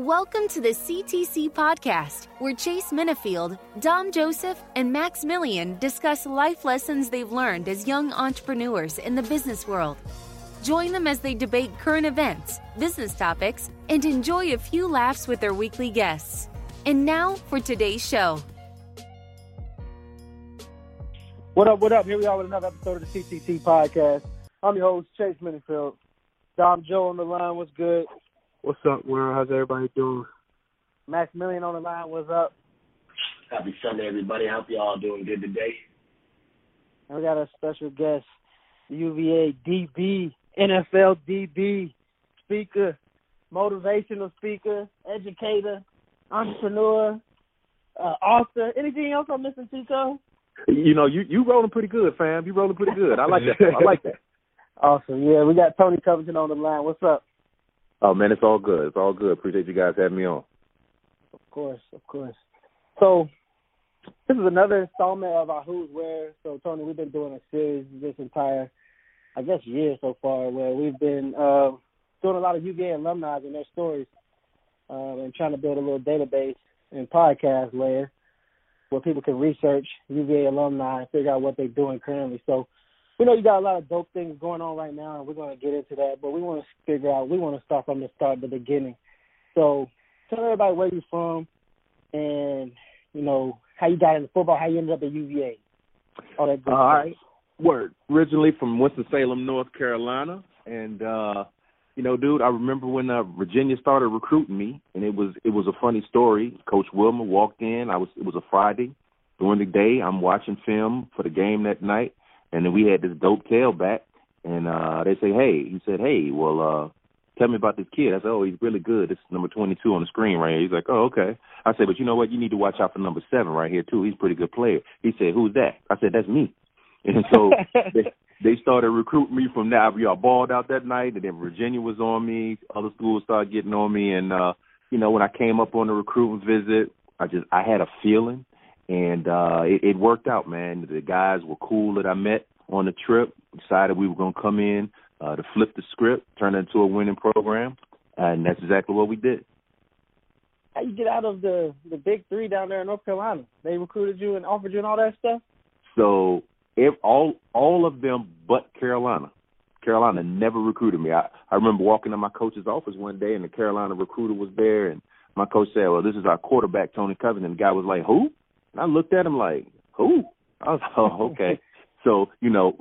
Welcome to the CTC podcast, where Chase Minifield, Dom Joseph, and Max Millian discuss life lessons they've learned as young entrepreneurs in the business world. Join them as they debate current events, business topics, and enjoy a few laughs with their weekly guests. And now for today's show. What up, what up? Here we are with another episode of the CTC podcast. I'm your host, Chase Minifield. Dom Joe on the line, what's good? What's up, world? How's everybody doing? Maximilian on the line, what's up? Happy Sunday, everybody. Hope you all doing good today. And we got a special guest, UVA DB, NFL DB, speaker, motivational speaker, educator, entrepreneur, uh, author. Anything else I'm missing, Tito? You know, you you rolling pretty good, fam. You rolling pretty good. I like that. I like that. Awesome. Yeah, we got Tony Covington on the line. What's up? Oh man, it's all good. It's all good. Appreciate you guys having me on. Of course, of course. So this is another installment of our Who's Where. So Tony, we've been doing a series this entire, I guess, year so far, where we've been uh, doing a lot of UVA alumni and their stories, um, and trying to build a little database and podcast layer where people can research UVA alumni and figure out what they're doing currently. So we know you got a lot of dope things going on right now, and we're going to get into that. But we want to figure out, we want to start from the start, the beginning. So tell everybody where you're from, and you know how you got into football, how you ended up at UVA, all that good All stuff. right. Word. Originally from Winston Salem, North Carolina, and uh, you know, dude, I remember when uh, Virginia started recruiting me, and it was it was a funny story. Coach Wilmer walked in. I was it was a Friday during the day. I'm watching film for the game that night, and then we had this dope tailback, and uh, they say, hey, he said, hey, well, uh, tell me about this kid. I said, oh, he's really good. This is number 22 on the screen right here. He's like, oh, okay. I said, but you know what? You need to watch out for number seven right here too. He's a pretty good player. He said, who's that? I said, that's me. And so they, they started recruiting me from there. We all balled out that night, and then Virginia was on me. Other schools started getting on me, and uh, you know, when I came up on the recruiting visit, I just I had a feeling, and uh, it, it worked out, man. The guys were cool that I met on the trip. Decided we were gonna come in uh, to flip the script, turn it into a winning program, and that's exactly what we did. How you get out of the the big three down there in North Carolina? They recruited you and offered you and all that stuff. So if all all of them but Carolina. Carolina never recruited me. I I remember walking in my coach's office one day and the Carolina recruiter was there and my coach said, "Well, this is our quarterback, Tony Covington." The guy was like, "Who?" And I looked at him like, "Who?" I was like, "Oh, okay." so you know,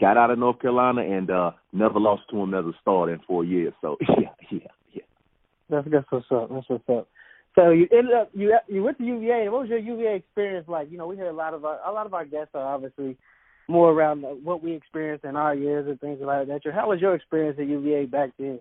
got out of North Carolina and uh never lost to him as a starter in four years. So yeah, yeah, yeah. That's that's what's up. That's what's up. So you ended up you you went to UVA. and What was your UVA experience like? You know, we hear a lot of our, a lot of our guests are obviously more around what we experienced in our years and things like that. So, how was your experience at UVA back then?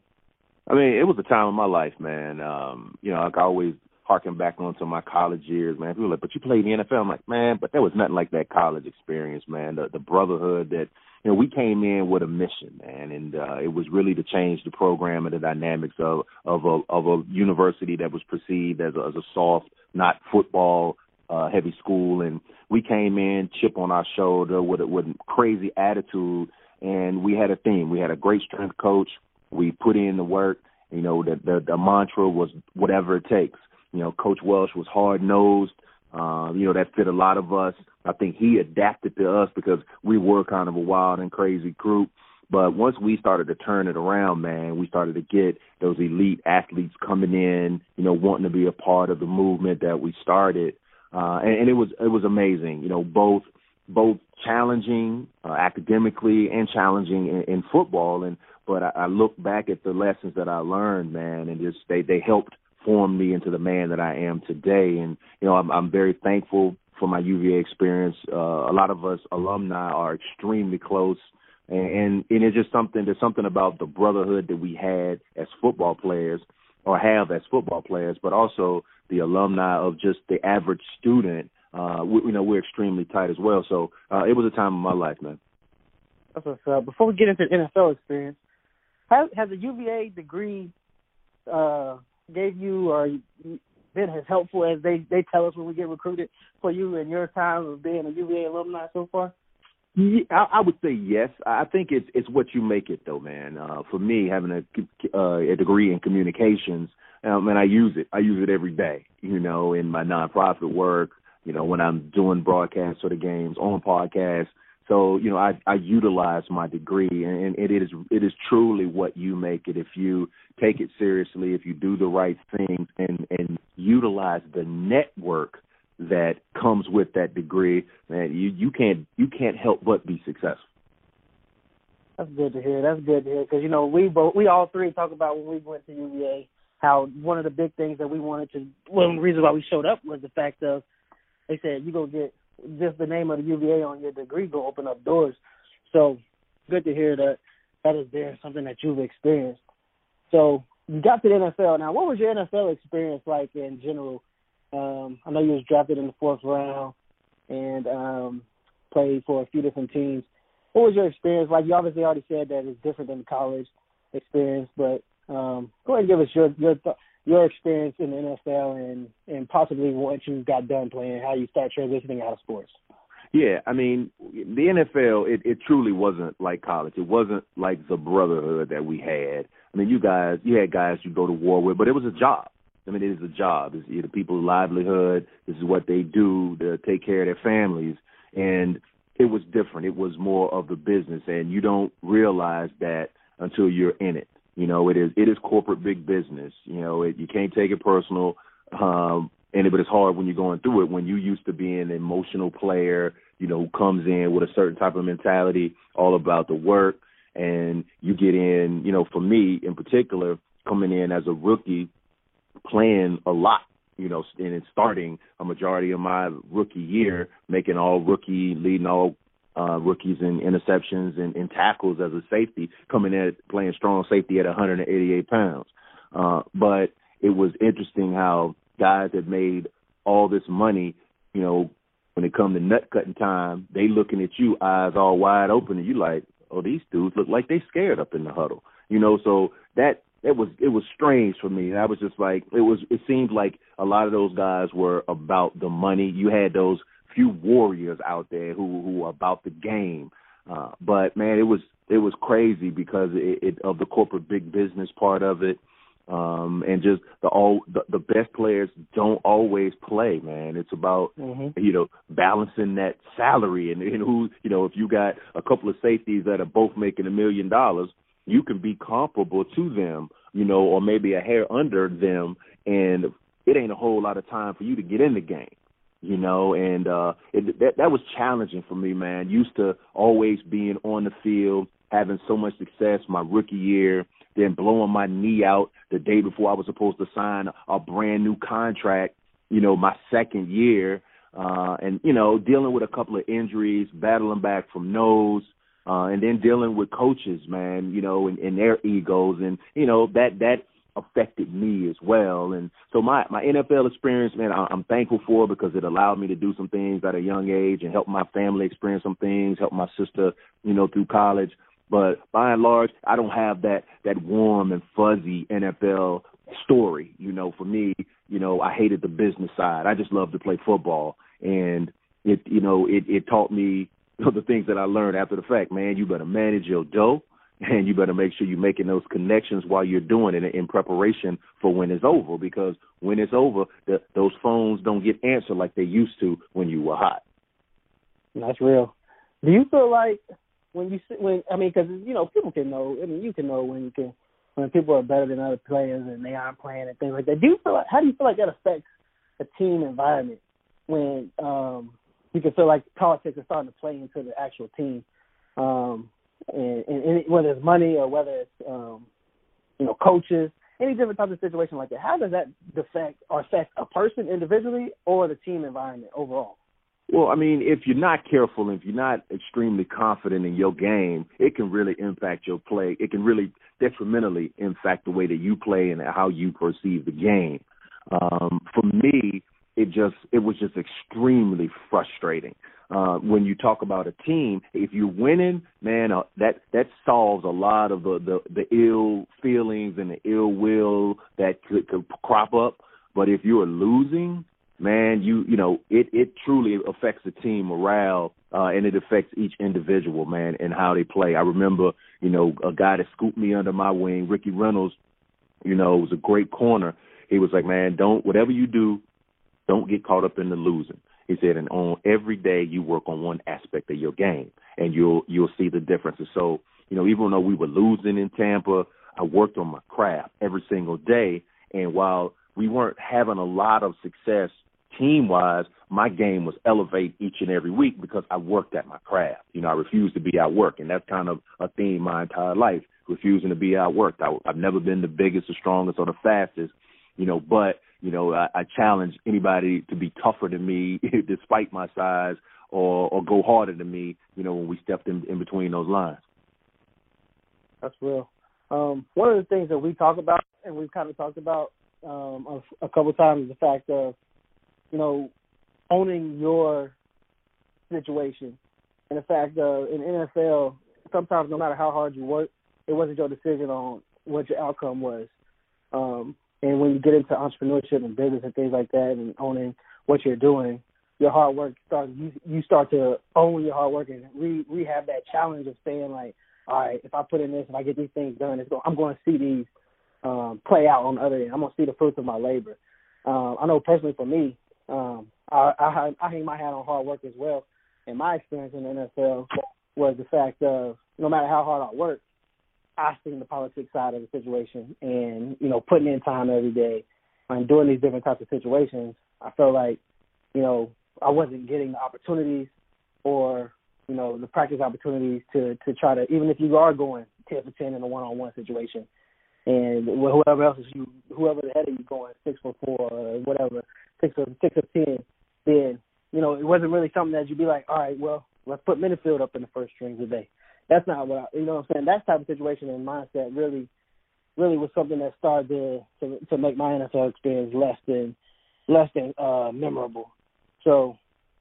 I mean, it was a time of my life, man. Um, you know, like I always harken back onto my college years, man. People like, but you played in the NFL. I'm like, man, but there was nothing like that college experience, man. The, the brotherhood that, you know, we came in with a mission, man, and uh, it was really to change the program and the dynamics of of a of a university that was perceived as a, as a soft, not football uh, heavy school, and we came in chip on our shoulder with a, with crazy attitude, and we had a theme. We had a great strength coach. We put in the work. You know, the the, the mantra was whatever it takes. You know, Coach Welsh was hard nosed. Uh, you know, that fit a lot of us. I think he adapted to us because we were kind of a wild and crazy group. But once we started to turn it around, man, we started to get those elite athletes coming in, you know, wanting to be a part of the movement that we started. Uh, and, and it was it was amazing, you know, both both challenging uh, academically and challenging in, in football. And but I, I look back at the lessons that I learned, man, and just they they helped form me into the man that I am today. And you know, I'm, I'm very thankful for my UVA experience. Uh, a lot of us alumni are extremely close. And, and and it's just something. There's something about the brotherhood that we had as football players, or have as football players, but also the alumni of just the average student. Uh, we, you know, we're extremely tight as well. So uh, it was a time of my life, man. That's what's. Before we get into the NFL experience, has, has a UVA degree uh, gave you or been as helpful as they they tell us when we get recruited for you in your time of being a UVA alumni so far? Yeah, I, I would say yes. I think it's it's what you make it though, man. Uh, for me, having a uh, a degree in communications, um, and I use it. I use it every day. You know, in my nonprofit work. You know, when I'm doing broadcasts for the games on podcasts. So you know, I I utilize my degree, and, and it is it is truly what you make it. If you take it seriously, if you do the right things, and and utilize the network that comes with that degree, man, you you can't you can't help but be successful. That's good to hear. That's good to hear because you know we both we all three talk about when we went to UVA how one of the big things that we wanted to one the why we showed up was the fact of they said you go get just the name of the UVA on your degree go open up doors. So good to hear that that is there something that you've experienced. So you got to the NFL. Now, what was your NFL experience like in general? Um, I know you was drafted in the fourth round and um, played for a few different teams. What was your experience like? You obviously already said that it's different than college experience, but um, go ahead and give us your your th- your experience in the NFL and and possibly what you got done playing, how you start transitioning out of sports. Yeah, I mean, the NFL it, it truly wasn't like college. It wasn't like the brotherhood that we had. I mean, you guys, you had guys you go to war with, but it was a job. I mean, it is a job. It's you know, people's livelihood. This is what they do to take care of their families, and it was different. It was more of the business, and you don't realize that until you're in it. You know, it is it is corporate big business. You know, it, you can't take it personal. Um, and it, but it's hard when you're going through it when you used to be an emotional player, you know, who comes in with a certain type of mentality, all about the work, and you get in. You know, for me in particular, coming in as a rookie, playing a lot. You know, and starting a majority of my rookie year, making all rookie, leading all uh, rookies in interceptions and, and tackles as a safety, coming in playing strong safety at 188 pounds. Uh, but it was interesting how guys that made all this money, you know, when it come to nut cutting time, they looking at you eyes all wide open, and you like, oh, these dudes look like they scared up in the huddle, you know. So that it was it was strange for me. I was just like, it was. It seemed like a lot of those guys were about the money. You had those few warriors out there who who are about the game. Uh, but man, it was it was crazy because it, it of the corporate big business part of it, um, and just the all the, the best players don't always play. Man, it's about mm-hmm. you know balancing that salary and, and who you know if you got a couple of safeties that are both making a million dollars, you can be comparable to them, you know, or maybe a hair under them, and it ain't a whole lot of time for you to get in the game you know, and uh it, that that was challenging for me, man. Used to always being on the field, having so much success my rookie year, then blowing my knee out the day before I was supposed to sign a brand new contract, you know, my second year, uh and you know, dealing with a couple of injuries, battling back from nose, uh and then dealing with coaches, man, you know, and, and their egos and you know, that that affected me as well. And so my my NFL experience, man, I, I'm thankful for because it allowed me to do some things at a young age and help my family experience some things, help my sister, you know, through college. But by and large, I don't have that that warm and fuzzy NFL story. You know, for me, you know, I hated the business side. I just loved to play football, and it, you know, it it taught me the things that I learned after the fact. Man, you better manage your dough and you better make sure you're making those connections while you're doing it in preparation for when it's over because when it's over the, those phones don't get answered like they used to when you were hot. That's real. Do you feel like when you when i mean because you know people can know i mean you can know when you can when people are better than other players and they aren't playing and things like that. Do you feel like how do you feel like that affects a team environment when um you can feel like politics is starting to play into the actual team? Um and, and, and whether it's money or whether it's um, you know coaches, any different type of situation like that. How does that affect or affect a person individually or the team environment overall? Well, I mean, if you're not careful, if you're not extremely confident in your game, it can really impact your play. It can really detrimentally impact the way that you play and how you perceive the game. Um, for me, it just it was just extremely frustrating uh, when you talk about a team, if you're winning, man, uh, that that solves a lot of the, the the ill feelings and the ill will that could, could crop up. But if you're losing, man, you you know it it truly affects the team morale uh, and it affects each individual, man, and how they play. I remember, you know, a guy that scooped me under my wing, Ricky Reynolds. You know, was a great corner, he was like, man, don't whatever you do, don't get caught up in the losing. He said, and on every day you work on one aspect of your game, and you'll you'll see the differences. So, you know, even though we were losing in Tampa, I worked on my craft every single day. And while we weren't having a lot of success team wise, my game was elevate each and every week because I worked at my craft. You know, I refused to be outworked, and that's kind of a theme my entire life, refusing to be outworked. I, I've never been the biggest, the strongest, or the fastest, you know, but you know, I, I challenge anybody to be tougher than me, despite my size, or or go harder than me. You know, when we stepped in, in between those lines. That's real. Um, one of the things that we talk about, and we've kind of talked about um, a, a couple times, is the fact of, you know, owning your situation, and the fact of in NFL, sometimes no matter how hard you work, it wasn't your decision on what your outcome was. Um, and when you get into entrepreneurship and business and things like that, and owning what you're doing, your hard work starts. You you start to own your hard work, and we we have that challenge of saying like, all right, if I put in this, if I get these things done, it's going, I'm going to see these um, play out on the other end. I'm going to see the fruits of my labor. Um, I know personally for me, um, I, I I hang my hat on hard work as well. And my experience in the NFL was the fact of no matter how hard I work, I seen the politics side of the situation, and you know, putting in time every day and doing these different types of situations, I felt like, you know, I wasn't getting the opportunities or you know the practice opportunities to to try to even if you are going ten for ten in a one on one situation, and whoever else is you whoever the head of you going six for four or whatever six or six or ten, then you know it wasn't really something that you'd be like, all right, well let's put Minifield up in the first string today that's not what I, you know what I'm saying. That type of situation and mindset really, really was something that started to to, to make my NFL experience less than less than uh, memorable. So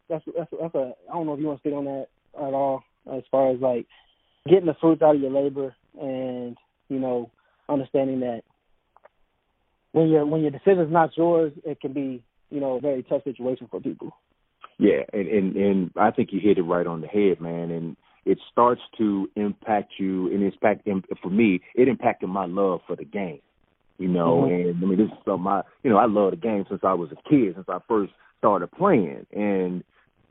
that's that's that's a I don't know if you want to speak on that at all as far as like getting the fruits out of your labor and you know understanding that when your when your decision's not yours, it can be you know a very tough situation for people. Yeah, and and and I think you hit it right on the head, man. And it starts to impact you and impact for me it impacted my love for the game you know mm-hmm. and i mean this is something i you know i love the game since i was a kid since i first started playing and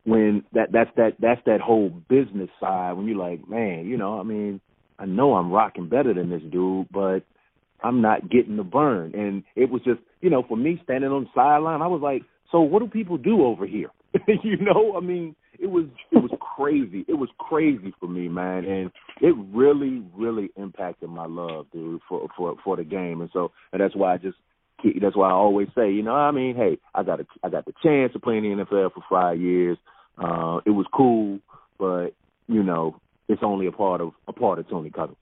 when that that's that that's that whole business side when you're like man you know i mean i know i'm rocking better than this dude but i'm not getting the burn and it was just you know for me standing on the sideline i was like so what do people do over here you know i mean it was it was crazy. It was crazy for me, man, and it really really impacted my love, dude, for for for the game, and so and that's why I just that's why I always say, you know, I mean, hey, I got a I got the chance to play in the NFL for five years. Uh, it was cool, but you know, it's only a part of a part of Tony Cousins.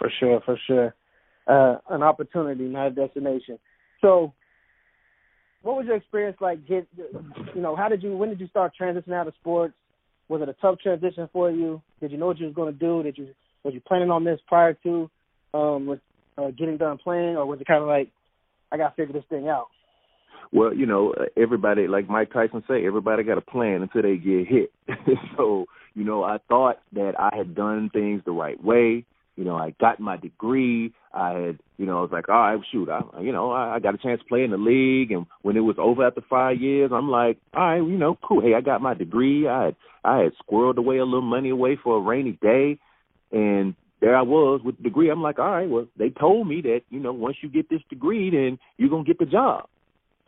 For sure, for sure. Uh, an opportunity, not a destination. So what was your experience like? Get you know, how did you? When did you start transitioning out of sports? Was it a tough transition for you? Did you know what you was going to do? Did you was you planning on this prior to um, with, uh, getting done playing, or was it kind of like I got to figure this thing out? Well, you know, everybody like Mike Tyson say, everybody got a plan until they get hit. so, you know, I thought that I had done things the right way. You know, I got my degree. I had, you know, I was like, all right, shoot, I, you know, I, I got a chance to play in the league. And when it was over after five years, I'm like, all right, you know, cool. Hey, I got my degree. I had, I had squirreled away a little money away for a rainy day, and there I was with the degree. I'm like, all right, well, they told me that, you know, once you get this degree, then you're gonna get the job.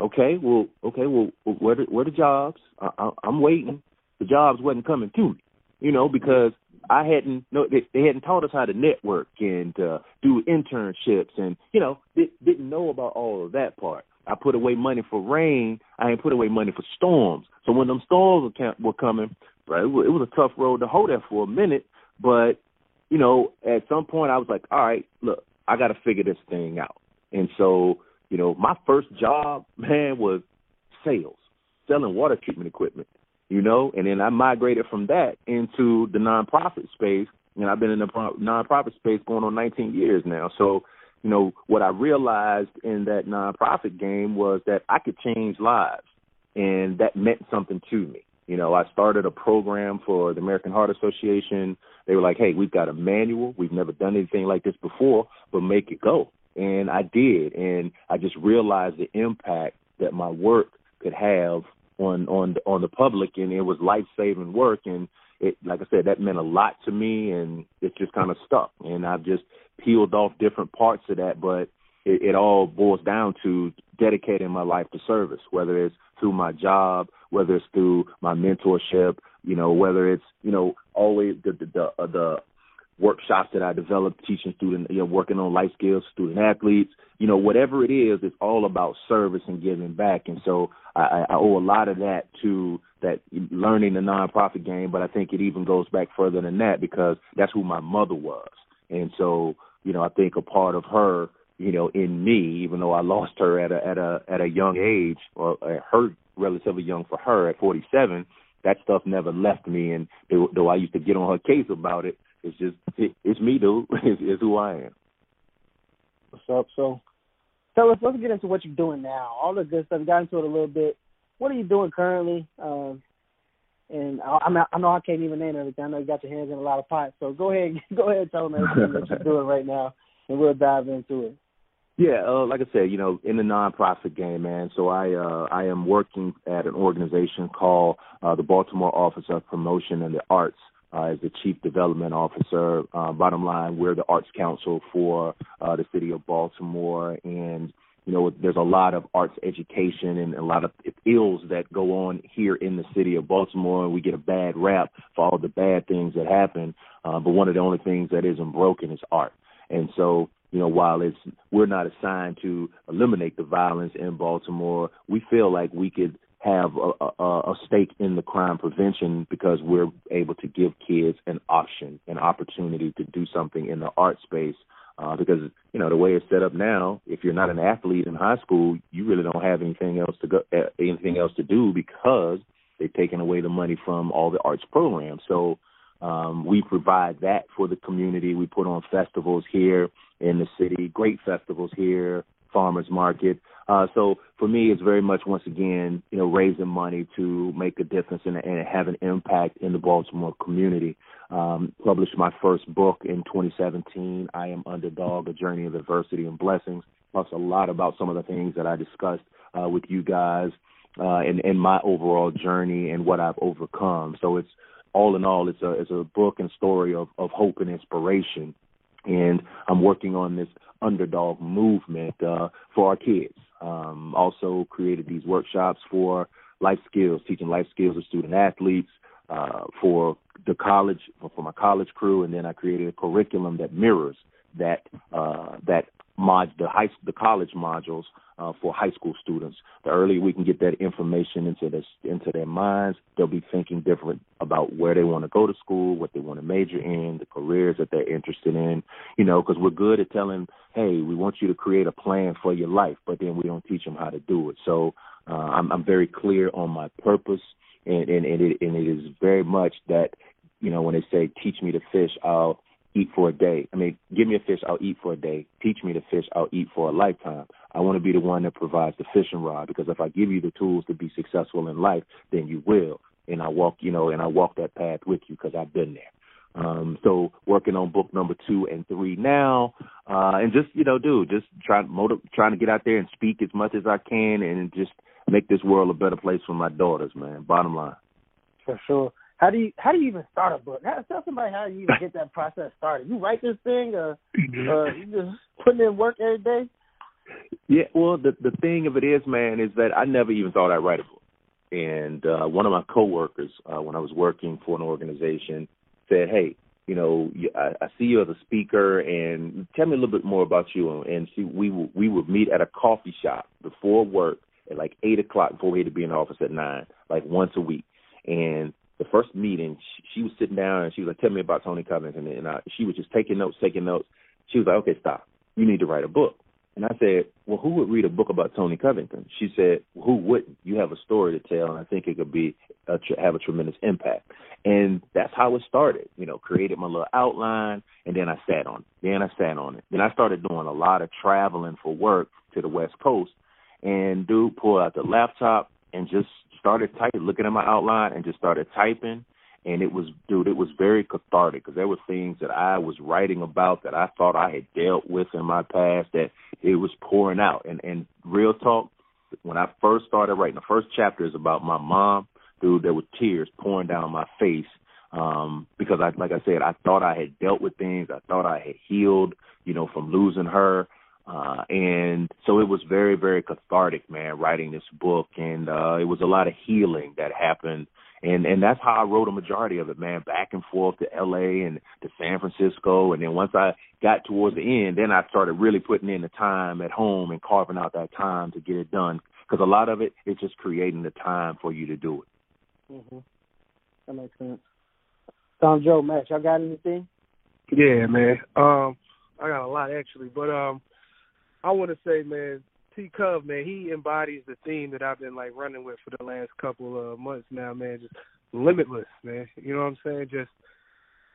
Okay, well, okay, well, where the, where the jobs? I, I, I'm waiting. The jobs wasn't coming to me, you know, because I hadn't no they, they hadn't taught us how to network and uh, do internships and you know they, didn't know about all of that part. I put away money for rain. I ain't put away money for storms. So when them storms were coming, right, it was a tough road to hold that for a minute. But you know, at some point, I was like, all right, look, I got to figure this thing out. And so, you know, my first job, man, was sales, selling water treatment equipment you know, and then I migrated from that into the nonprofit space, and I've been in the nonprofit space going on 19 years now. So, you know, what I realized in that nonprofit game was that I could change lives, and that meant something to me. You know, I started a program for the American Heart Association. They were like, "Hey, we've got a manual. We've never done anything like this before, but make it go." and I did, and I just realized the impact that my work could have on on on the public, and it was life saving work, and it like I said, that meant a lot to me, and it just kind of stuck, and I've just peeled off different parts of that, but it, it all boils down to dedicating my life to service, whether it's through my job, whether it's through my mentorship, you know, whether it's you know always the the the, uh, the workshops that I developed teaching student, you know, working on life skills, student athletes, you know, whatever it is, it's all about service and giving back. And so I, I owe a lot of that to that learning the nonprofit game, but I think it even goes back further than that because that's who my mother was. And so, you know, I think a part of her, you know, in me, even though I lost her at a at a at a young age, or uh, her relatively young for her at 47, that stuff never left me. And though I used to get on her case about it, it's just it, it's me, dude. it's, it's who I am. What's up? So, tell us. Let's get into what you're doing now. All the good stuff. Got into it a little bit. What are you doing currently? Um, and I, I'm I know I can't even name everything. I know you got your hands in a lot of pots. So go ahead, go ahead, and tell them everything that you're doing right now, and we'll dive into it. Yeah, uh, like I said, you know, in the nonprofit game, man. So I uh, I am working at an organization called uh, the Baltimore Office of Promotion and the Arts uh, as the chief development officer. Uh, bottom line, we're the arts council for uh, the city of Baltimore, and you know, there's a lot of arts education and a lot of ills that go on here in the city of Baltimore, and we get a bad rap for all the bad things that happen. Uh, but one of the only things that isn't broken is art, and so you know, while it's we're not assigned to eliminate the violence in Baltimore, we feel like we could have a, a, a stake in the crime prevention because we're able to give kids an option, an opportunity to do something in the art space. Uh, because you know the way it's set up now, if you're not an athlete in high school, you really don't have anything else to go, uh, anything else to do because they've taken away the money from all the arts programs. So um, we provide that for the community. We put on festivals here in the city, great festivals here, farmers market. Uh, so for me, it's very much once again, you know, raising money to make a difference and, and have an impact in the Baltimore community. Um, published my first book in 2017, I Am Underdog: A Journey of Adversity and Blessings. Talks a lot about some of the things that I discussed uh, with you guys uh, and, and my overall journey and what I've overcome. So it's all in all, it's a it's a book and story of, of hope and inspiration. And I'm working on this underdog movement uh, for our kids. Um, also created these workshops for life skills, teaching life skills to student athletes, uh, for the college, for my college crew, and then I created a curriculum that mirrors that uh, that mod the high the college modules uh, for high school students. The earlier we can get that information into this into their minds, they'll be thinking different about where they want to go to school, what they want to major in, the careers that they're interested in. You know, because we're good at telling, hey, we want you to create a plan for your life, but then we don't teach them how to do it. So uh, I'm, I'm very clear on my purpose, and and, and it and it is very much that you know when they say teach me to fish, I'll eat for a day. I mean, give me a fish, I'll eat for a day. Teach me to fish, I'll eat for a lifetime. I want to be the one that provides the fishing rod because if I give you the tools to be successful in life, then you will. And I walk, you know, and I walk that path with you because I've been there. Um, so working on book number two and three now, uh, and just you know, dude, just trying motiv- trying to get out there and speak as much as I can, and just make this world a better place for my daughters, man. Bottom line. For sure. How do you how do you even start a book? How, tell somebody how you even get that process started. You write this thing, or, or you just putting in work every day? Yeah, well, the the thing of it is, man, is that I never even thought I'd write a book. And uh, one of my coworkers, uh, when I was working for an organization, said, "Hey, you know, I, I see you as a speaker, and tell me a little bit more about you." And she, we we would meet at a coffee shop before work at like eight o'clock before we had to be in the office at nine, like once a week. And the first meeting, she, she was sitting down and she was like, "Tell me about Tony Covington," and I, she was just taking notes, taking notes. She was like, "Okay, stop. You need to write a book." And I said, "Well, who would read a book about Tony Covington?" She said, "Who wouldn't? You have a story to tell, and I think it could be a, have a tremendous impact." And that's how it started. You know, created my little outline, and then I sat on it. Then I sat on it. Then I started doing a lot of traveling for work to the West Coast, and dude pulled out the laptop and just started typing, looking at my outline, and just started typing. and it was dude it was very cathartic because there were things that i was writing about that i thought i had dealt with in my past that it was pouring out. And and real talk when i first started writing the first chapter is about my mom dude there were tears pouring down my face um because i like i said i thought i had dealt with things. I thought i had healed you know from losing her uh and so it was very very cathartic man writing this book and uh it was a lot of healing that happened and and that's how I wrote a majority of it, man. Back and forth to L.A. and to San Francisco, and then once I got towards the end, then I started really putting in the time at home and carving out that time to get it done. Because a lot of it is just creating the time for you to do it. Mhm. That makes sense. Dom Joe, Max, y'all got anything? Yeah, man. Um, I got a lot actually, but um, I want to say, man, T Cub, man, he embodies the theme that I've been like running with for the last couple of months now, man. Just limitless, man. You know what I'm saying? Just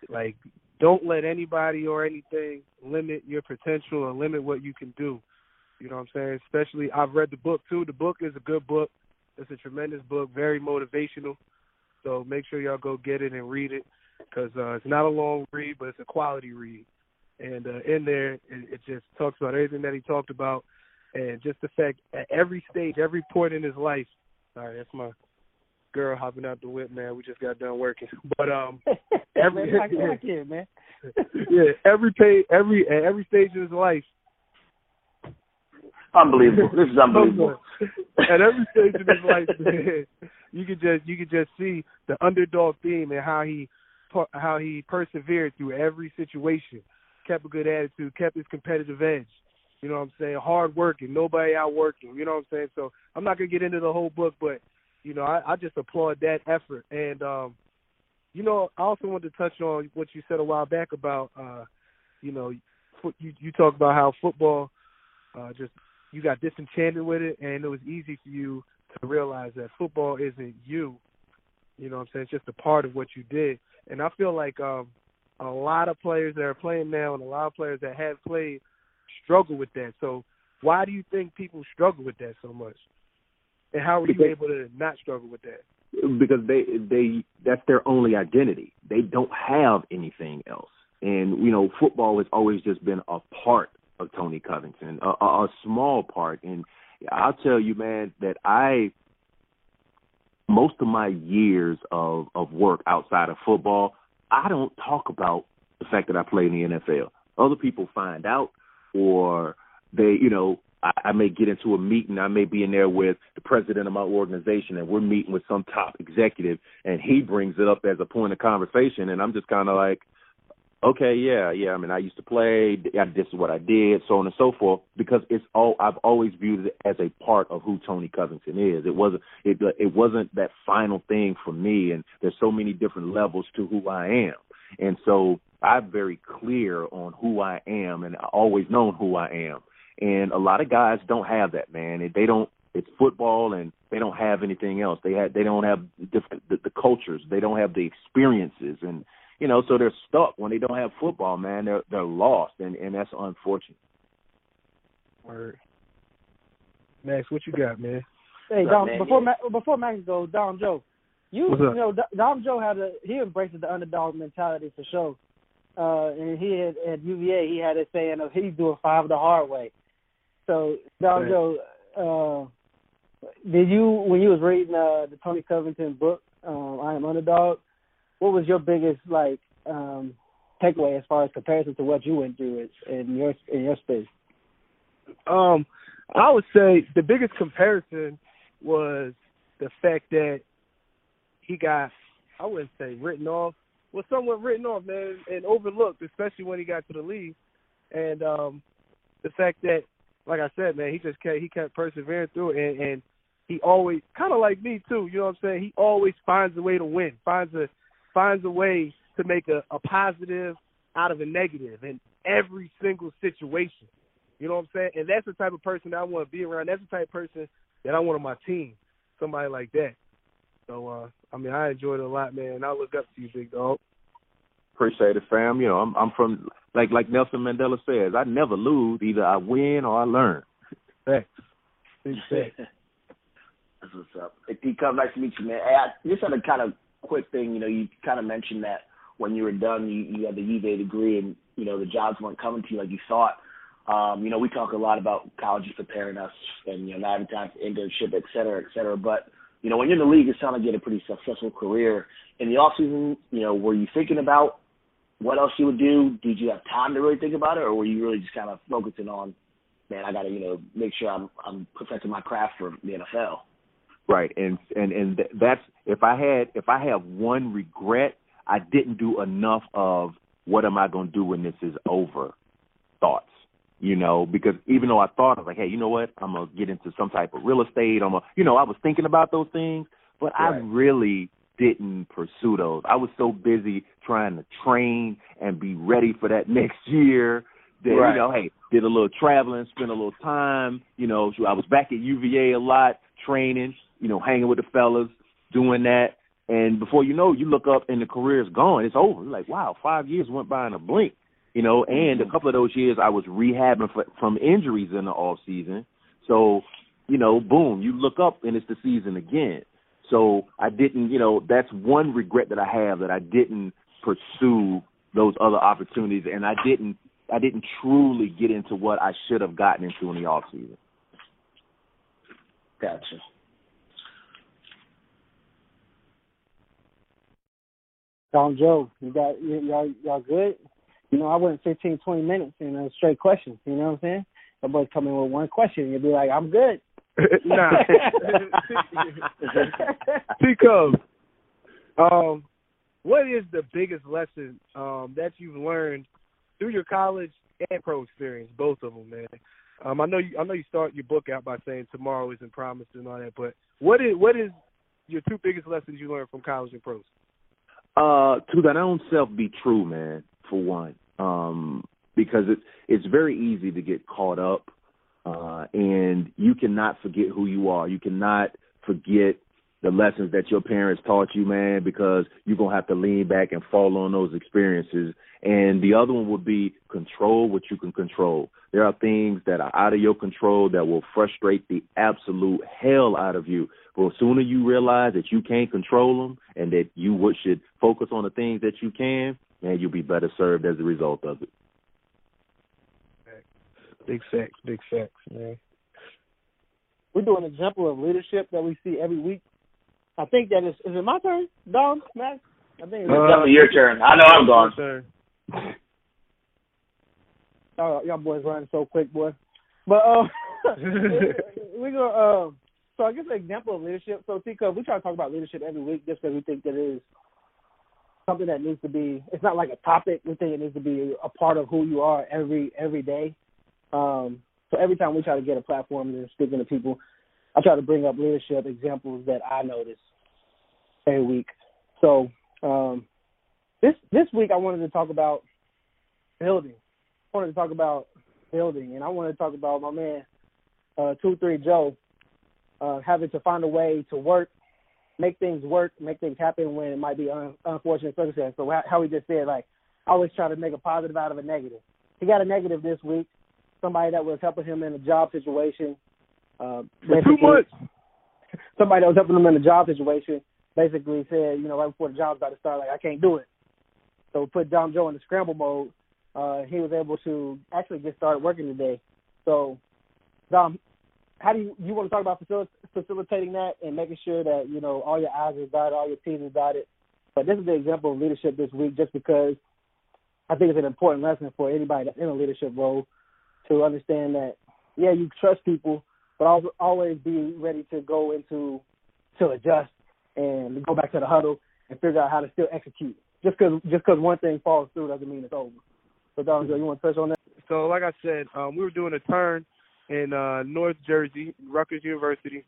like don't let anybody or anything limit your potential or limit what you can do. You know what I'm saying? Especially I've read the book too. The book is a good book. It's a tremendous book, very motivational. So make sure y'all go get it and read it because uh, it's not a long read, but it's a quality read. And uh, in there, it, it just talks about everything that he talked about and just the fact at every stage, every point in his life. Sorry, that's my girl hopping out the whip, man. We just got done working, but um, every man, yeah, here, man. yeah, every pay, every at every stage of his life. Unbelievable! This is unbelievable. at every stage of his life, man, you could just you could just see the underdog theme and how he how he persevered through every situation, kept a good attitude, kept his competitive edge you know what I'm saying? Hard working, nobody out working. You know what I'm saying? So I'm not gonna get into the whole book, but you know, I, I just applaud that effort. And um, you know, I also wanted to touch on what you said a while back about uh, you know, you you talk about how football uh just you got disenchanted with it and it was easy for you to realize that football isn't you. You know what I'm saying? It's just a part of what you did. And I feel like um a lot of players that are playing now and a lot of players that have played struggle with that. So why do you think people struggle with that so much? And how are you able to not struggle with that? Because they they that's their only identity. They don't have anything else. And you know, football has always just been a part of Tony Covington, a, a, a small part. And I'll tell you, man, that I most of my years of of work outside of football, I don't talk about the fact that I play in the NFL. Other people find out or they, you know, I, I may get into a meeting. I may be in there with the president of my organization, and we're meeting with some top executive, and he brings it up as a point of conversation, and I'm just kind of like, okay, yeah, yeah. I mean, I used to play. This is what I did, so on and so forth. Because it's all I've always viewed it as a part of who Tony Covington is. It wasn't it it wasn't that final thing for me. And there's so many different levels to who I am. And so I'm very clear on who I am and I always known who I am. And a lot of guys don't have that, man. They don't it's football and they don't have anything else. They have they don't have different the, the cultures. They don't have the experiences and you know, so they're stuck when they don't have football, man. They're they're lost and and that's unfortunate. Word. Max, what you got, man? Hey, Dom, before Ma- before Max goes, Dom Joe, you you know Dom Joe had a he embraces the underdog mentality for sure. Uh, and he had at UVA he had a saying of he's doing five the hard way. So Dom right. Joe, uh, did you when you was reading uh, the Tony Covington book, um, I Am Underdog? What was your biggest like um, takeaway as far as comparison to what you went through in your in your space? Um, I would say the biggest comparison was the fact that he got I wouldn't say written off, was somewhat written off, man, and overlooked, especially when he got to the league. And um the fact that, like I said, man, he just kept he kept persevering through it, and, and he always kind of like me too. You know what I'm saying? He always finds a way to win, finds a finds a way to make a, a positive out of a negative in every single situation. You know what I'm saying? And that's the type of person that I want to be around. That's the type of person that I want on my team. Somebody like that. So uh I mean I enjoyed it a lot, man. I look up to you, big dog. Appreciate it, fam. You know, I'm I'm from like like Nelson Mandela says, I never lose, either I win or I learn. Thanks. Big That's what's up. Hey P Cup, nice to meet you, man. Hey, I just had a kind of quick thing. You know, you kind of mentioned that when you were done, you, you had the UVA degree, and you know the jobs weren't coming to you like you thought. Um, you know, we talk a lot about colleges preparing us, and you know, not having time for internship, et cetera, et cetera. But you know, when you're in the league, it's time to get a pretty successful career. In the off season, you know, were you thinking about what else you would do? Did you have time to really think about it, or were you really just kind of focusing on, man, I got to you know make sure I'm I'm perfecting my craft for the NFL. Right, and and and that's if I had if I have one regret, I didn't do enough of what am I going to do when this is over thoughts. You know, because even though I thought I was like, hey, you know what, I'm gonna get into some type of real estate. I'm a, you know, I was thinking about those things, but right. I really didn't pursue those. I was so busy trying to train and be ready for that next year that right. you know, hey, did a little traveling, spent a little time. You know, I was back at UVA a lot, training. You know, hanging with the fellas, doing that. And before you know, you look up and the career's gone. It's over. You're like, wow, five years went by in a blink. You know, and a mm-hmm. couple of those years I was rehabbing for, from injuries in the off season. So, you know, boom, you look up and it's the season again. So I didn't, you know, that's one regret that I have that I didn't pursue those other opportunities and I didn't I didn't truly get into what I should have gotten into in the off season. Gotcha. Dom Joe, you got y'all y'all good? You know, I went 15, 20 minutes in a straight question. You know what I'm saying? Everybody's coming with one question. You'll be like, I'm good. nah. Tico, um, what is the biggest lesson um, that you've learned through your college and pro experience, both of them, man? Um, I know you. I know you start your book out by saying tomorrow isn't promised and all that, but what is what is your two biggest lessons you learned from college and pros? Uh, to that own self, be true, man. For one, um, because it's it's very easy to get caught up, uh, and you cannot forget who you are. You cannot forget the lessons that your parents taught you, man, because you're gonna have to lean back and fall on those experiences. And the other one would be control what you can control. There are things that are out of your control that will frustrate the absolute hell out of you. But the sooner you realize that you can't control them and that you should focus on the things that you can, and you'll be better served as a result of it. Big facts, big facts, man. We do an example of leadership that we see every week. I think that is is it my turn, Dom, Max? I think it's uh, definitely your turn. I know I'm gone. Oh, y'all boys running so quick, boy. But uh, we go. Uh, so I guess an example of leadership. So Tico, we try to talk about leadership every week just because we think that it is something that needs to be. It's not like a topic. We think it needs to be a part of who you are every every day. Um, so every time we try to get a platform and speaking to people, I try to bring up leadership examples that I notice every week. So um, this this week I wanted to talk about building. I wanted to talk about building, and I wanted to talk about my man uh, two three Joe uh, having to find a way to work, make things work, make things happen when it might be un- unfortunate circumstances. So how he just said, like, I always try to make a positive out of a negative. He got a negative this week. Somebody that was helping him in a job situation. Uh, For two months. Somebody that was helping him in a job situation basically said, you know, right before the job's about to start, like, I can't do it. So put Dom Joe in the scramble mode. Uh, he was able to actually get started working today. So, Dom, how do you you want to talk about facil- facilitating that and making sure that you know all your I's are dotted, all your T's are dotted? But this is the example of leadership this week, just because I think it's an important lesson for anybody that's in a leadership role to understand that yeah, you trust people, but always be ready to go into to adjust and go back to the huddle and figure out how to still execute. Just because just because one thing falls through doesn't mean it's over. So, Dom, you want to touch on that? So, like I said, um, we were doing a turn in uh, North Jersey, Rutgers University,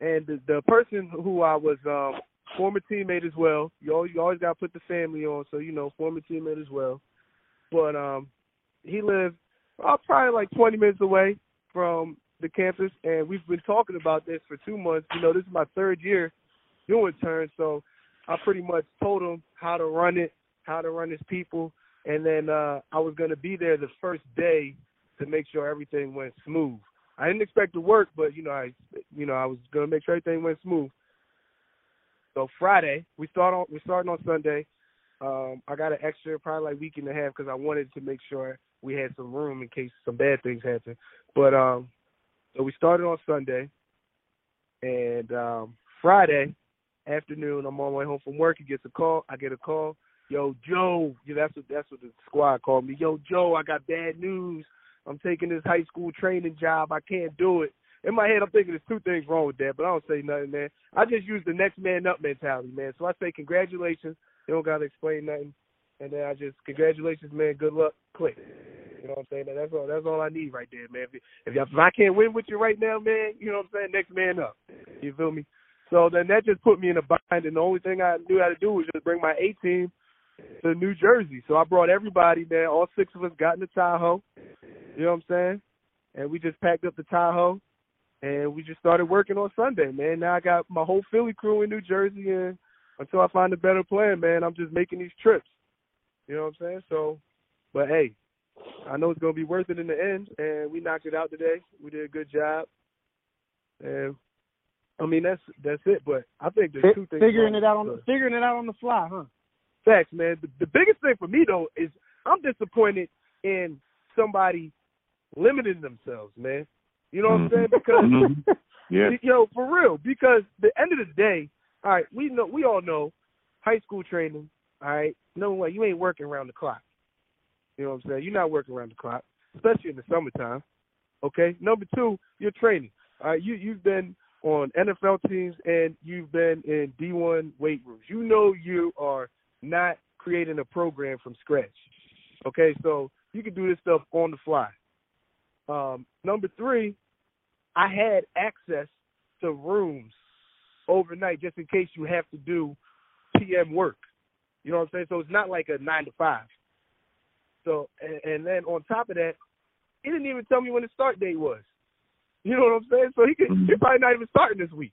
and the, the person who I was um, former teammate as well. You always, you always got to put the family on, so you know, former teammate as well. But um, he lived uh, probably like 20 minutes away from the campus, and we've been talking about this for two months. You know, this is my third year doing turns, so I pretty much told him how to run it, how to run his people, and then uh, I was going to be there the first day to make sure everything went smooth. I didn't expect to work, but you know, I you know, I was gonna make sure everything went smooth. So Friday we start on we starting on Sunday. Um, I got an extra probably like week and a half because I wanted to make sure we had some room in case some bad things happen. But um, so we started on Sunday, and um, Friday afternoon I'm on my way home from work. He gets a call. I get a call. Yo, Joe. Yeah, that's what that's what the squad called me. Yo, Joe. I got bad news. I'm taking this high school training job. I can't do it. In my head, I'm thinking there's two things wrong with that, but I don't say nothing, man. I just use the next man up mentality, man. So I say congratulations. You don't gotta explain nothing, and then I just congratulations, man. Good luck. Click. You know what I'm saying? That's all. That's all I need right there, man. If, if, if I can't win with you right now, man, you know what I'm saying? Next man up. You feel me? So then that just put me in a bind, and the only thing I knew how to do was just bring my A team to New Jersey. So I brought everybody, man. All six of us got in the Tahoe. You know what I'm saying? And we just packed up the Tahoe, and we just started working on Sunday, man. Now I got my whole Philly crew in New Jersey, and until I find a better plan, man, I'm just making these trips. You know what I'm saying? So, but hey, I know it's gonna be worth it in the end, and we knocked it out today. We did a good job, and I mean that's that's it. But I think there's two things. Figuring it out on the, figuring it out on the fly, huh? Facts, man. The, the biggest thing for me though is I'm disappointed in somebody limiting themselves, man. You know what I'm saying? Because Mhm. yeah, yo, for real. Because the end of the day, all right, we know we all know high school training, all right, no way, you ain't working around the clock. You know what I'm saying? You're not working around the clock, especially in the summertime. Okay? Number two, you're training. All right, you you've been on NFL teams and you've been in D one weight rooms. You know you are not creating a program from scratch. Okay, so you can do this stuff on the fly. Um, number three, I had access to rooms overnight just in case you have to do PM work. You know what I'm saying? So it's not like a nine to five. So and, and then on top of that, he didn't even tell me when the start date was. You know what I'm saying? So he could Mhm. he's probably not even starting this week.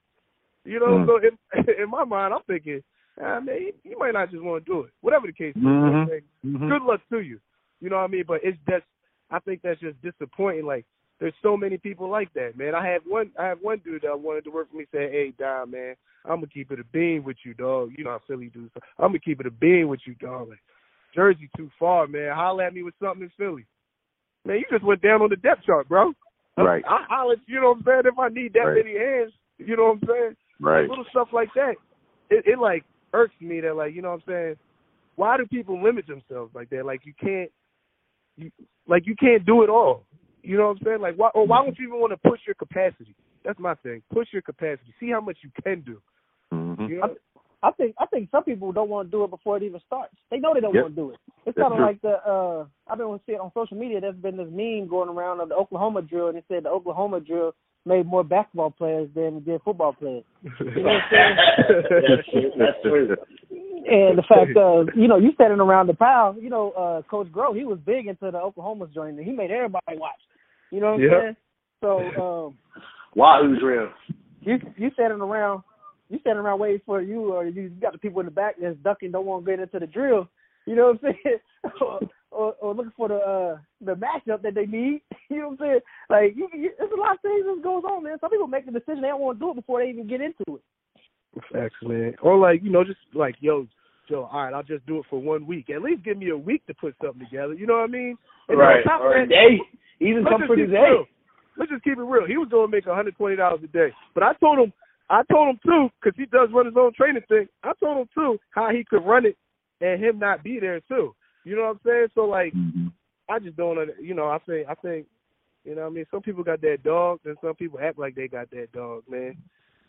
You know, Mm. so in, in my mind, I'm thinking, man, he, he might not just want to do it. Whatever the case is, you know Mhm. saying? Mhm. good luck to you. You know what I mean? But it's just I think that's just disappointing. Like there's so many people like that, man. I had one I have one dude that wanted to work for me say, Hey Dom, man, I'm gonna keep it a bean with you, dog. You know how Philly do so I'm gonna keep it a bean with you, dog. Like, Jersey too far, man. Holler at me with something in Philly. Man, you just went down on the depth chart, bro. Right. I holler, you know what I'm saying, if I need that Right. many hands, you know what I'm saying? Right. little stuff like that. It, it like irks me that like you know what I'm saying. Why do people limit themselves like that? Like you can't, you like you can't do it all. You know what I'm saying? Like why or why don't you even want to push your capacity? That's my thing. Push your capacity. See how much you can do. Mhm. You know? I think I think some people don't want to do it before it even starts. They know they don't Yep. want to do it. It's kind of like the uh I've been seeing on social media. There's been this meme going around of the Oklahoma drill, and it said the Oklahoma drill made more basketball players than it did football players. You know what I'm saying? That's true. That's true. And the fact, uh, you know, you standing around the pile, you know, uh, Coach Groh, he was big into the Oklahoma's joint, and he made everybody watch. You know what I'm Yep. saying? So um, Wahoo's real. you you standing around, you standing around waiting for you, or you got the people in the back that's ducking, don't want to get into the drill. You know what I'm saying? or, or, or looking for the uh the matchup that they need. You know what I'm saying? Like, you, you, there's a lot of things that goes on, man. Some people make the decision they don't want to do it before they even get into it. Facts, man. Or like, you know, just like, yo, Joe, all right, I'll just do it for one week. At least give me a week to put something together. You know what I mean? And then on Right. top Or a day. Even Let's come just for the keep it day. real. Let's just keep it real. He was going to make one hundred twenty dollars a day, but I told him, I told him too, because he does run his own training thing. I told him too how he could run it and him not be there too. You know what I'm saying? So like, Mhm. I just don't, under- you know, I think, I think, you know, what I mean, some people got that dog, and some people act like they got that dog, man.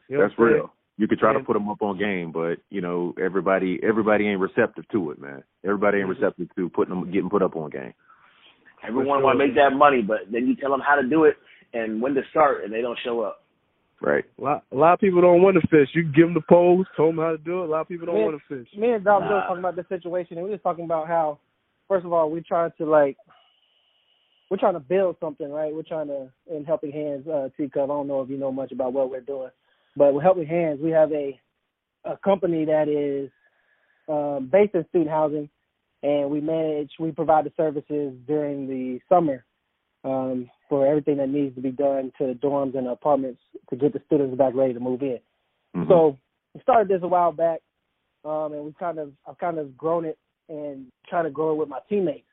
You know That's what saying? real. You could try to put them up on game, but you know everybody everybody ain't receptive to it, man. Everybody ain't Mm-hmm. receptive to putting them getting put up on game. Everyone sure. want to make that money, but then you tell them how to do it and when to start, and they don't show up. Right. A lot, a lot of people don't want to fish. You give them the poles, tell them how to do it. A lot of people don't Man, want to fish. me and Dom Joe Nah. was talking about the situation, and we were just talking about how, first of all, we're trying to like, we're trying to build something, right? We're trying to in Helping Hands, uh, T. Cup. I don't know if you know much about what we're doing, but with Helping Hands, we have a a company that is um, based in student housing, and we manage, we provide the services during the summer um, for everything that needs to be done to the dorms and apartments to get the students back ready to move in. Mhm. So we started this a while back, um, and we kind of I've kind of grown it and trying to grow it with my teammates.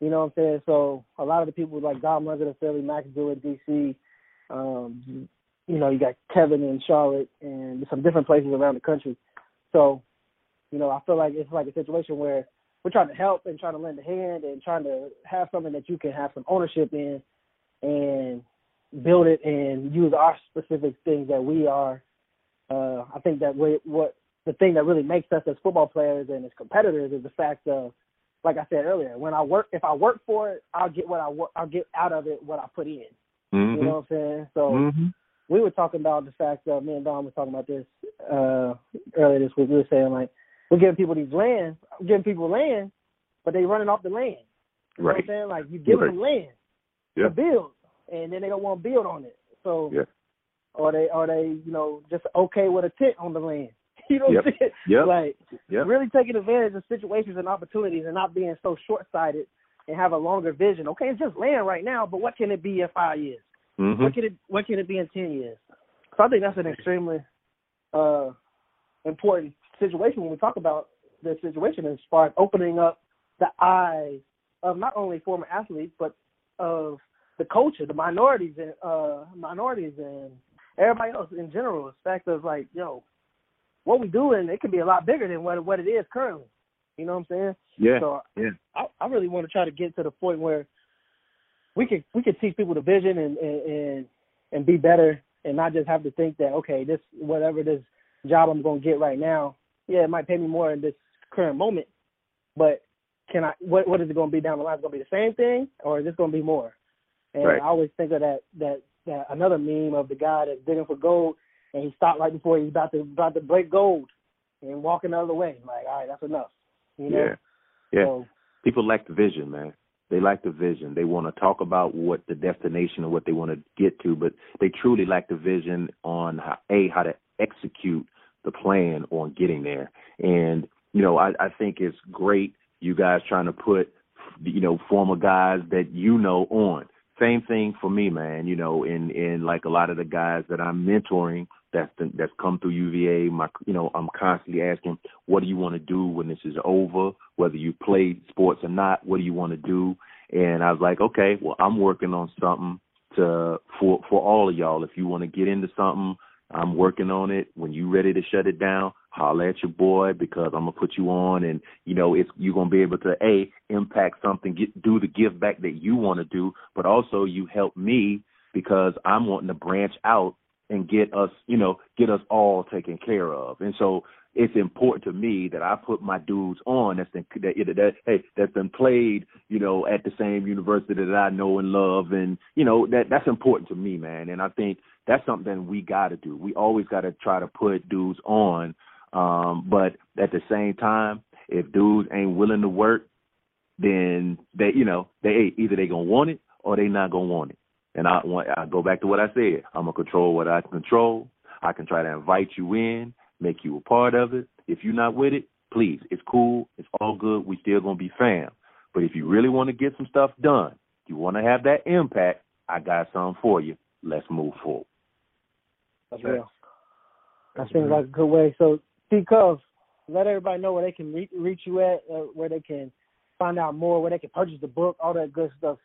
You know what I'm saying? So a lot of the people like Dom runs it in Philly, Max do it DC. Um, you know, you got Kevin in Charlotte and some different places around the country. So, you know, I feel like it's like a situation where we're trying to help and trying to lend a hand and trying to have something that you can have some ownership in and build it and use our specific things that we are. Uh, I think that we, what the thing that really makes us as football players and as competitors is the fact of, like I said earlier, when I work, if I work for it, I'll get what I work, I'll get out of it what I put in. Mm-hmm. You know what I'm saying? So mm-hmm. We were talking about the fact that me and Dom were talking about this uh earlier this week. We were saying like we're giving people these lands, we're giving people land, but they running off the land. You right. know what I'm saying? Like you give right. them land yeah. to build, and then they don't want to build on it. So, yeah. or they are they you know just okay with a tent on the land. You know yep. what I'm saying? Yep. Like yep. really taking advantage of situations and opportunities and not being so short sighted and have a longer vision. Okay, it's just land right now, but what can it be in five years? Mm-hmm. What can it what can it be in ten years? So I think that's an extremely uh, important situation when we talk about the situation as far as opening up the eyes of not only former athletes but of the culture, the minorities and uh, minorities and everybody else in general. The fact of like, yo, what we doing, it can be a lot bigger than what what it is currently. You know what I'm saying? Yeah. So yeah. I, I really want to try to get to the point where we could we could teach people the vision and and and, be better and not just have to think that okay, this whatever this job I'm going to get right now, yeah, it might pay me more in this current moment, but can I? What what is it going to be down the line? Is it going to be the same thing, or is this going to be more? And right. I always think of that that that another meme of the guy that's digging for gold and he stopped right before he's about to about to break gold and walking the other way. Like, all right, that's enough. You know? Yeah. Yeah. So, People lack the vision, man. They lack the vision. They want to talk about what the destination and what they want to get to, but they truly lack the vision on how, a how to execute the plan on getting there. And you know, I, I think it's great you guys trying to put you know former guys that you know on. Same thing for me, man. You know, in in like a lot of the guys that I'm mentoring that's the, that's come through UVA. My, you know, I'm constantly asking, what do you want to do when this is over? Whether you play sports or not, what do you want to do? And I was like, okay, well, I'm working on something to for for all of y'all. If you want to get into something, I'm working on it. When you ready to shut it down, holler at your boy because I'm gonna put you on, and you know it's you're gonna be able to a impact something, get do the give back that you want to do, but also you help me because I'm wanting to branch out and get us, you know, get us all taken care of. And so it's important to me that I put my dudes on that's been that, that hey that's been played, you know, at the same university that I know and love, and you know that that's important to me, man. And I think that's something we got to do. We always got to try to put dudes on, um, but at the same time, if dudes ain't willing to work, then they, you know, they either they gonna want it or they not gonna want it. And I want I go back to what I said. I'm gonna control what I control. I can try to invite you in, make you a part of it. If you're not with it, please, it's cool. It's all good. We still gonna be fam. But if you really want to get some stuff done, you want to have that impact, I got something for you. Let's move forward. That's real. That seems like a good way. So, T Cubs, let everybody know where they can re- reach you at, uh, where they can find out more, where they can purchase the book, all that good stuff.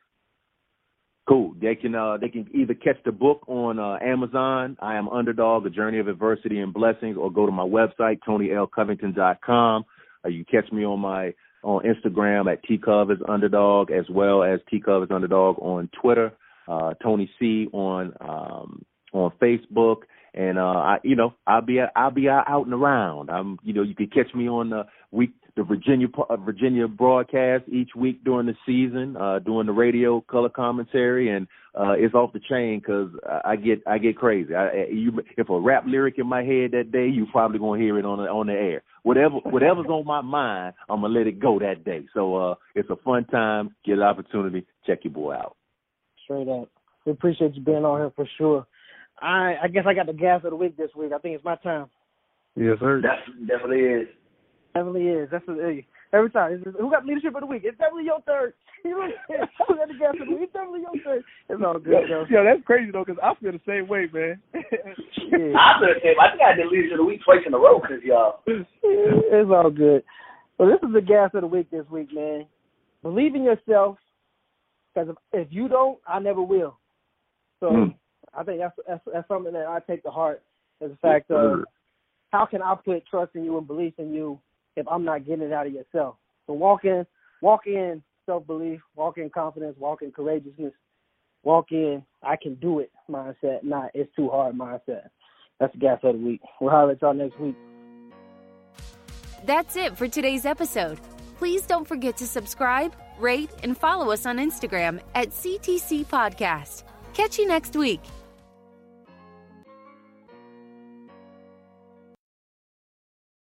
Cool. They can uh they can either catch the book on uh, Amazon. I am Underdog: A Journey of Adversity and Blessings, or go to my website TonyLCovington.com. Uh, you catch me on my on Instagram at T is Underdog, as well as T is Underdog on Twitter. Uh, Tony C on um, on Facebook, and uh, I you know I'll be I'll be out and around. I'm you know you can catch me on the week the Virginia uh, Virginia broadcast each week during the season, uh, doing the radio color commentary, and uh, it's off the chain because I get I get crazy. I, you, if a rap lyric in my head that day, you probably gonna hear it on the on the air. Whatever whatever's on my mind, I'm gonna let it go that day. So uh, it's a fun time. Get an opportunity. Check your boy out. Straight up. We appreciate you being on here for sure. I I guess I got the gas of the week this week. I think it's my time. Yes, sir. That definitely is. Definitely is. That's a, Every time. It's, who got leadership of the week? It's definitely your third. You know what I'm saying? Who got the gas of the week? It's definitely your third. It's all good, though. Yo, that's crazy, though, because I feel the same way, man. Yeah. I feel the same. I think I did leaders of the week twice in a row because y'all. it's all good. So this is the gas of the week this week, man. Believe in yourself, because if, if you don't, I never will. So Mm. I think that's, that's that's something that I take to heart. Is the fact of how can I put trust in you and belief in you if I'm not getting it out of yourself? So walk in, walk in self belief, walk in confidence, walk in courageousness, walk in I can do it mindset, not it's too hard mindset. That's the gas of the week. We'll holler at y'all next week. That's it for today's episode. Please don't forget to subscribe, rate, and follow us on Instagram at CTC Podcast. Catch you next week.